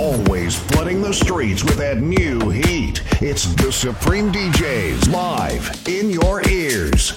Always flooding the streets with that new heat. It's the Supreme DJs live in your ears.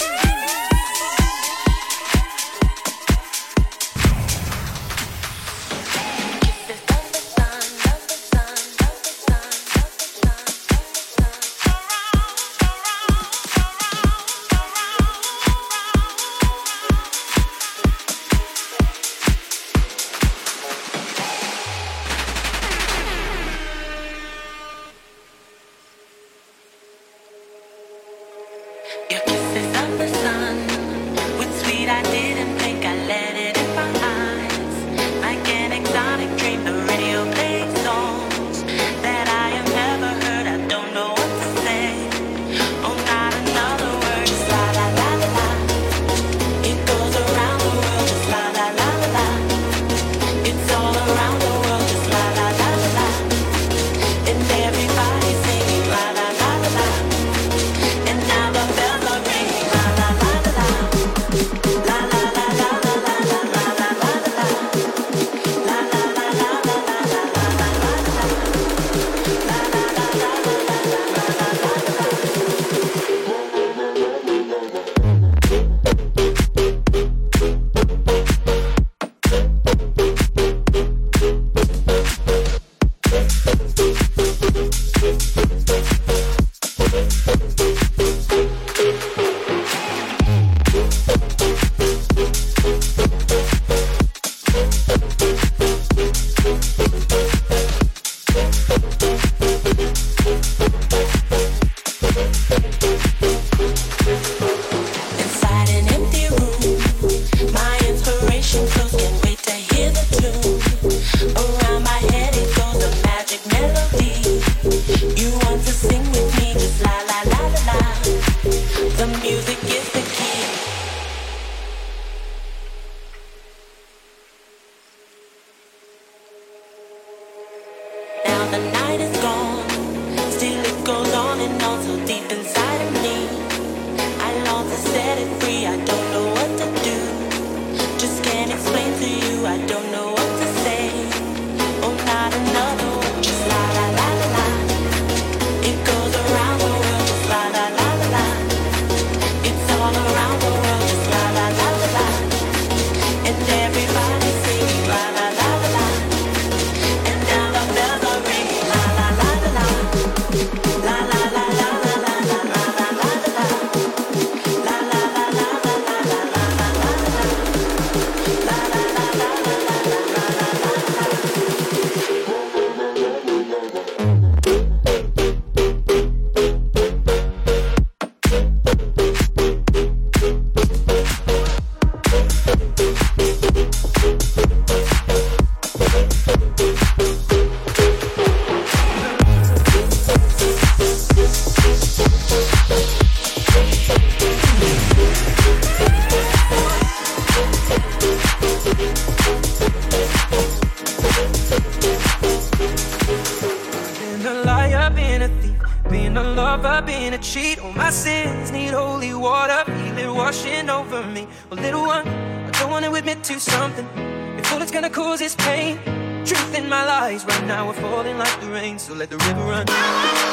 being a lover, being a cheat. All my sins need holy water, feel it washing over me. Well, little one, I don't wanna admit to something. If all it's gonna cause is pain, truth in my lies right now are falling like the rain. So let the river run.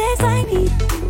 says I need.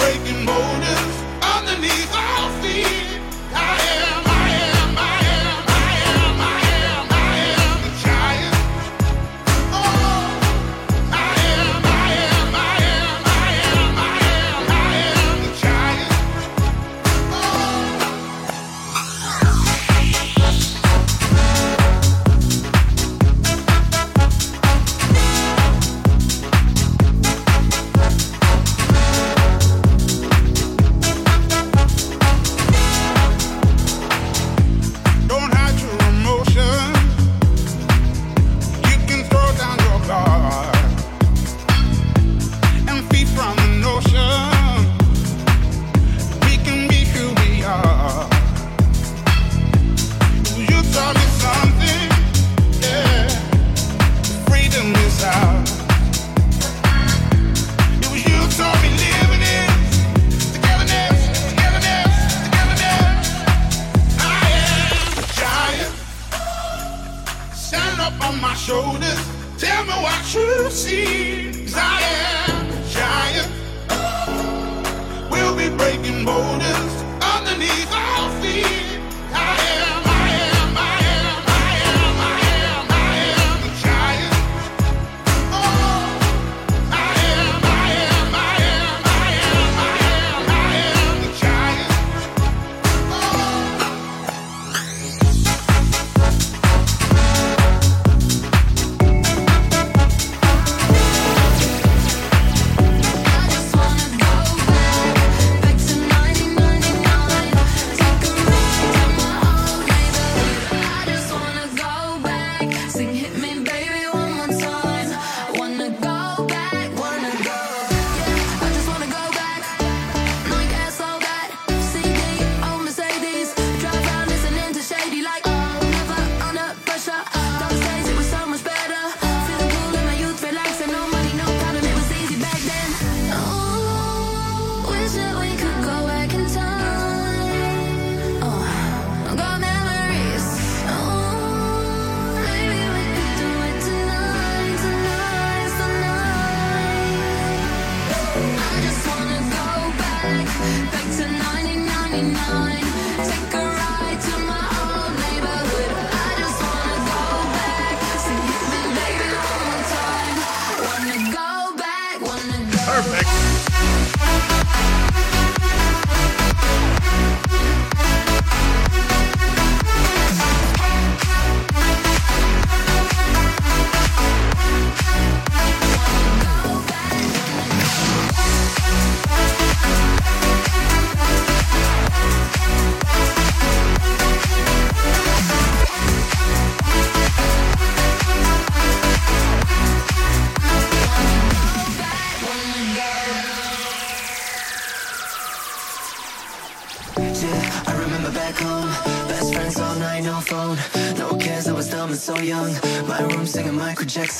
breaking motive.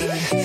Sorry.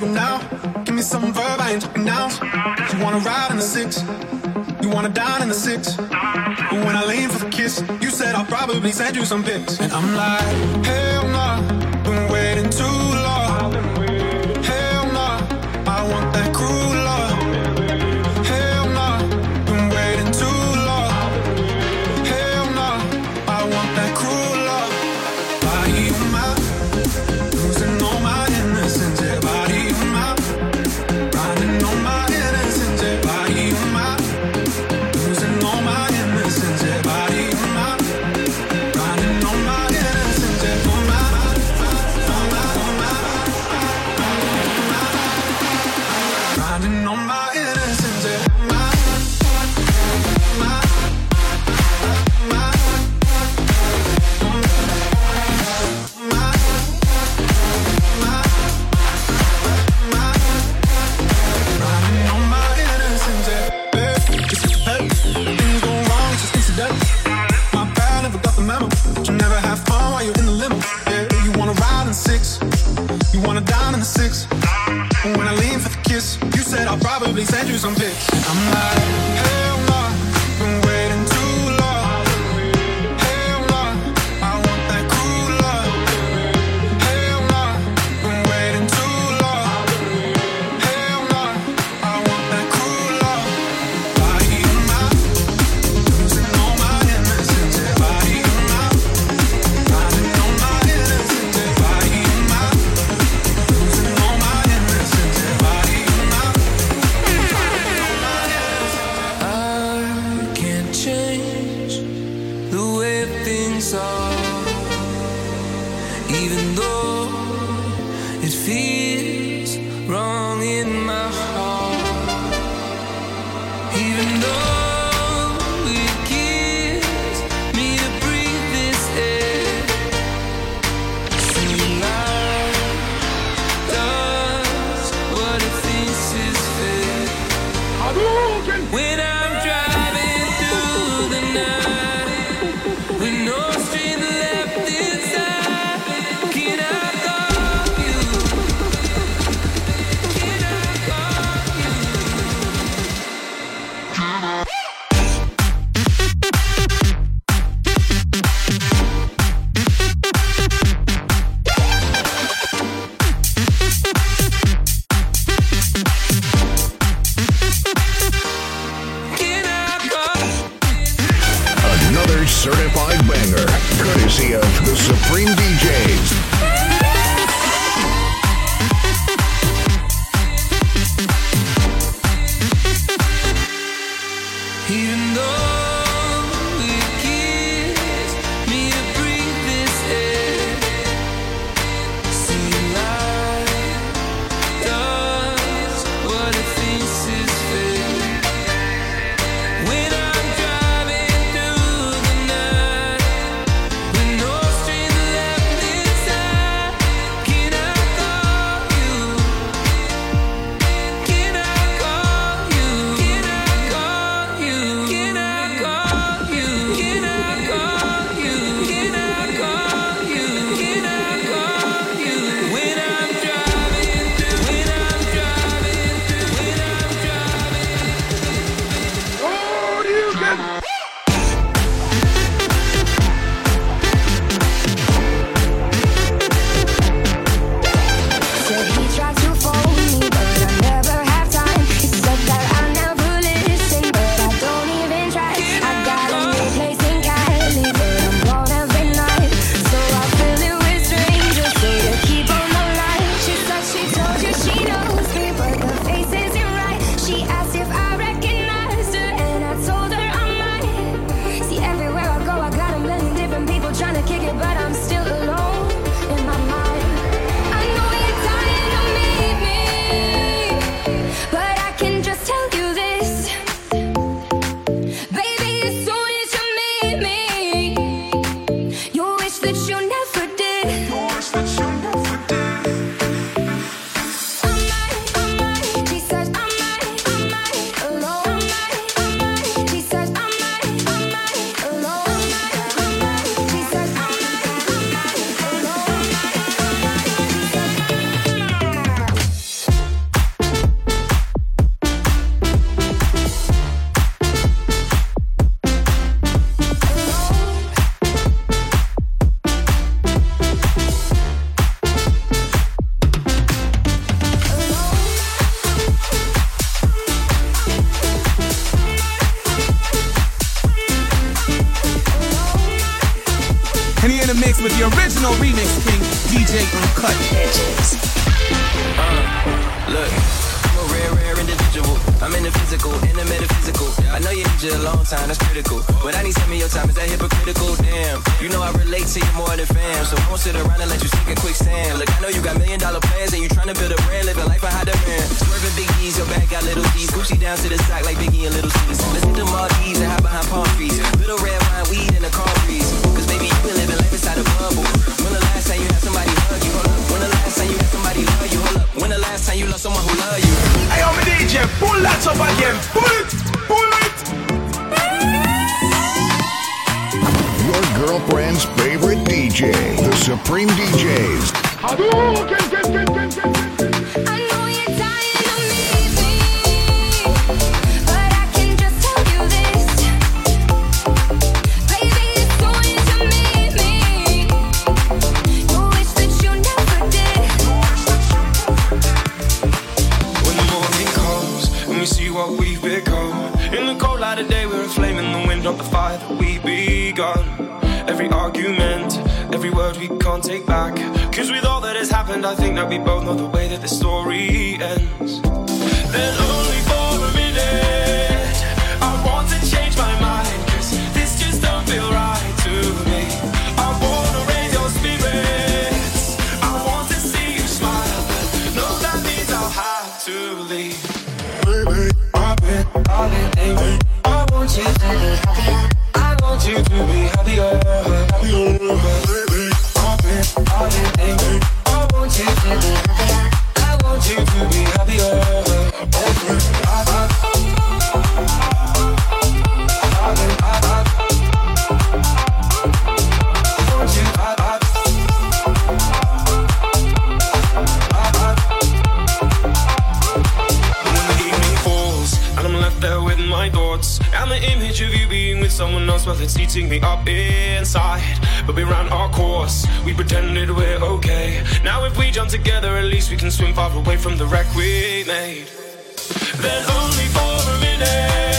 go now. Give me some verb, I ain't talking now. You wanna ride in the six, you wanna dine in the six. But when I lean for the kiss, you said I'll probably send you some pics. And I'm like, hell no. Nah. in my heart. I'm in the physical in the metaphysical. I know you need you a long time, that's critical. But I need some of your time, is that hypocritical? Damn, you know I relate to you more than fam. So I won't sit around and let you sink in quicksand. Look, I know you got million dollar plans and you trying to build a brand, living life behind the man. Swerving big D's, your bag got little D's. Gucci down to the sock like Biggie and Little C's. Let's hit the Maldives and hide behind palm trees. Little red wine, weed, and a car breeze. Cause baby, you been living life inside a bubble. When the last time you had somebody hug you? When the last time you had somebody love you? When the last time you love someone who love you? Hey, I'm a DJ. Pull that up again. Pull it. Pull it. Your girlfriend's favorite DJ, the Supreme DJs. Hadouken! can't take back. Cause with all that has happened, I think that we both know the way that the story ends. Then only for a minute, I want to change my this just don't feel right to me. I wanna raise your spirits. I want to see you smile. That means I'll have to leave. I've been. I want you to be happier. I want you to be happier. happier. us, well, it's eating me up inside. But we ran our course, we pretended we're okay. Now, if we jump together, at least we can swim far away from the wreck we made. Then, only for a minute.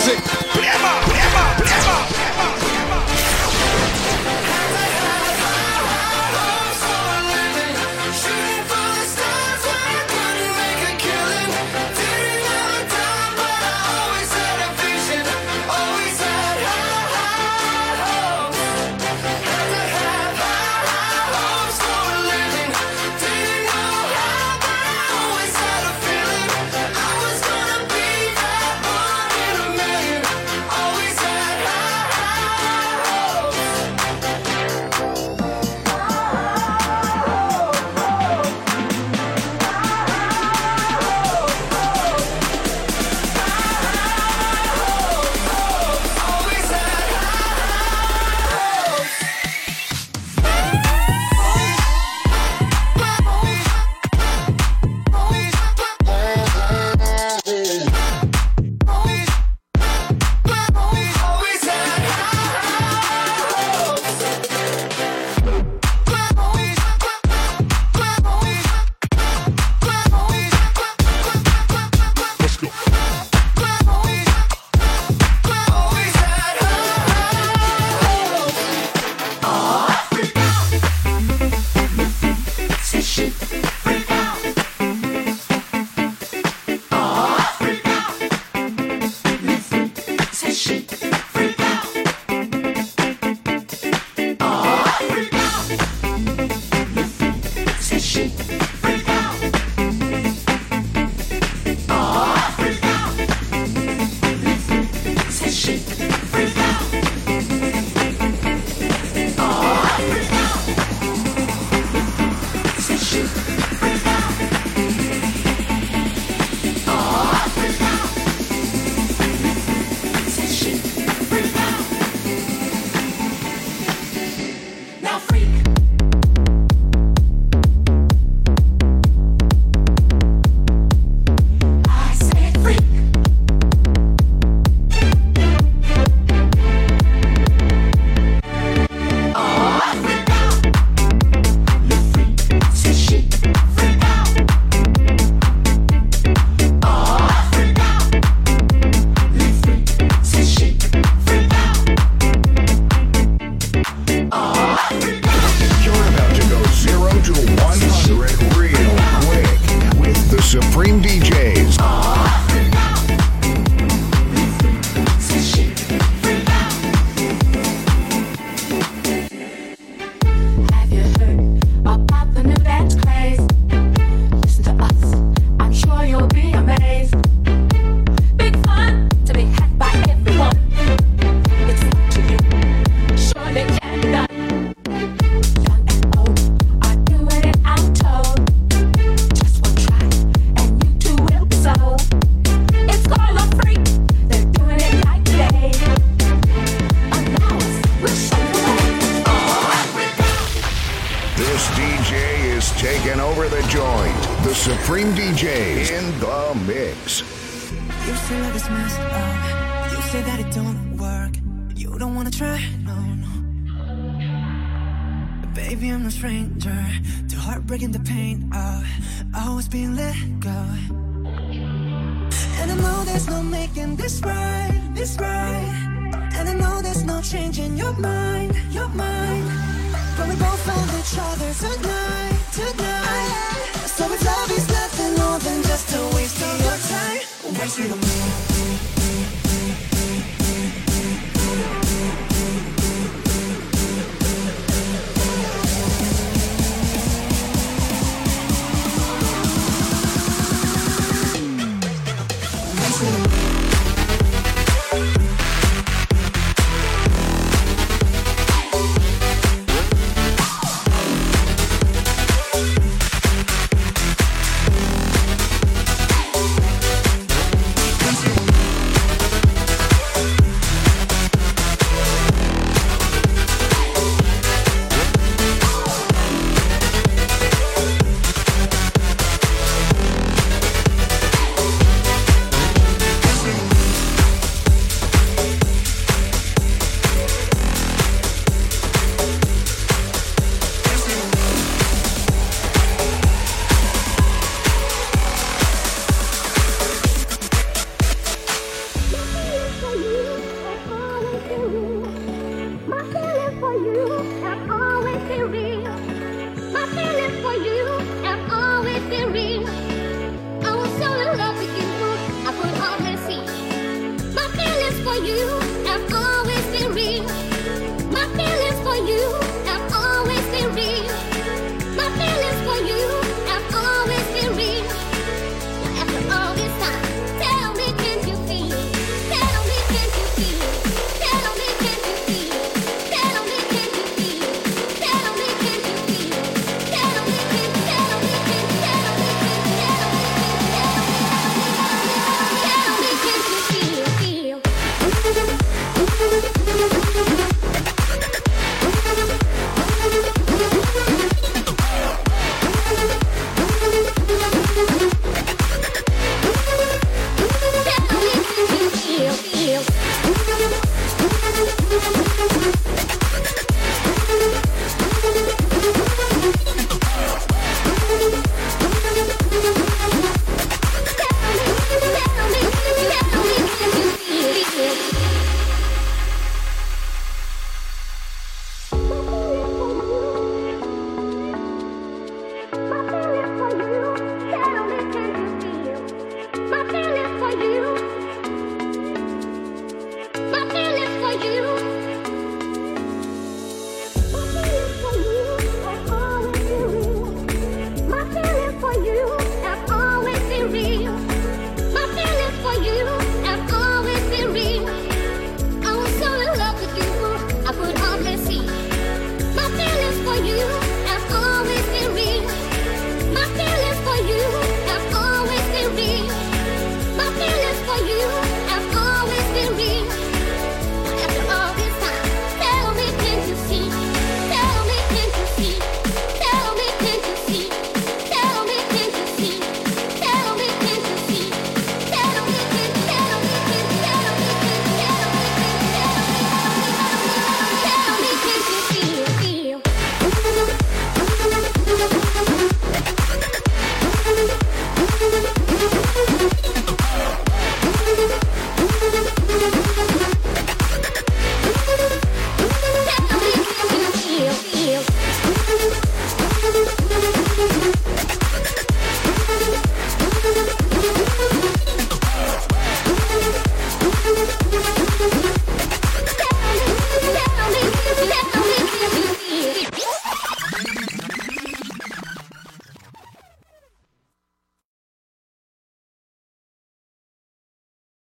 music. The Supreme DJs in the mix. You say love is messed up. You say that it don't work. You don't wanna try, no, no. Baby, I'm no stranger to heartbreaking the pain of always being let go. And I know there's no making this right, this right. And I know there's no changing your mind, your mind. When we both found each other tonight, tonight So if love is nothing more than just a waste of your time Waste it on me